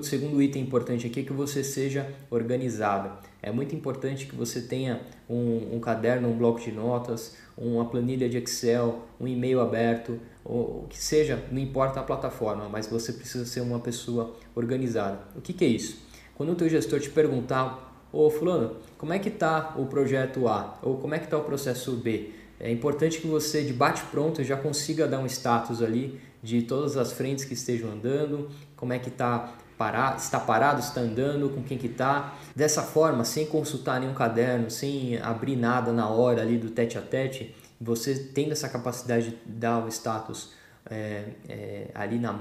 O segundo item importante aqui é que você seja organizado. É muito importante que você tenha um, um caderno, um bloco de notas, uma planilha de Excel, um e-mail aberto, o que seja, não importa a plataforma, mas você precisa ser uma pessoa organizada. O que, que é isso? Quando o teu gestor te perguntar, ô fulano, como é que está o projeto A? Ou como é que está o processo B? É importante que você, de bate-pronto, já consiga dar um status ali de todas as frentes que estejam andando, como é que está parar, está parado, está andando, com quem que está. Dessa forma, sem consultar nenhum caderno, sem abrir nada na hora ali do tete a tete, você tendo essa capacidade de dar o status é, é, ali na,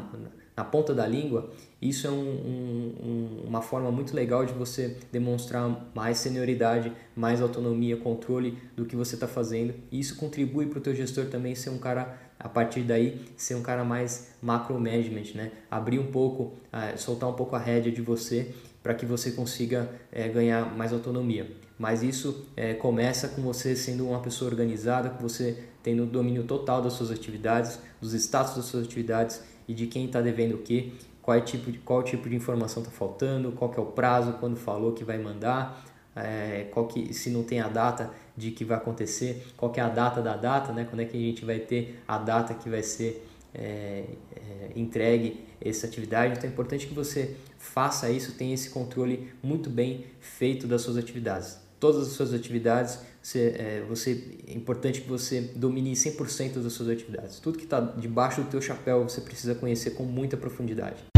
na ponta da língua, isso é um, um, uma forma muito legal de você demonstrar mais senioridade, mais autonomia, controle do que você está fazendo. E isso contribui para o teu gestor também ser um cara, a partir daí, ser um cara mais macro management, né? Abrir um pouco, uh, soltar um pouco a rédea de você para que você consiga uh, ganhar mais autonomia. Mas isso uh, começa com você sendo uma pessoa organizada, com você tendo domínio total das suas atividades, dos status das suas atividades e de quem está devendo o que, qual, é tipo de, qual tipo de informação está faltando, qual é o prazo, quando falou que vai mandar, é, qual que, se não tem a data de que vai acontecer, qual que é a data da data, né? quando é que a gente vai ter a data que vai ser é, é, entregue essa atividade. Então é importante que você faça isso, tenha esse controle muito bem feito das suas atividades. Todas as suas atividades, você, é, você, é importante que você domine 100% das suas atividades. Tudo que está debaixo do teu chapéu você precisa conhecer com muita profundidade.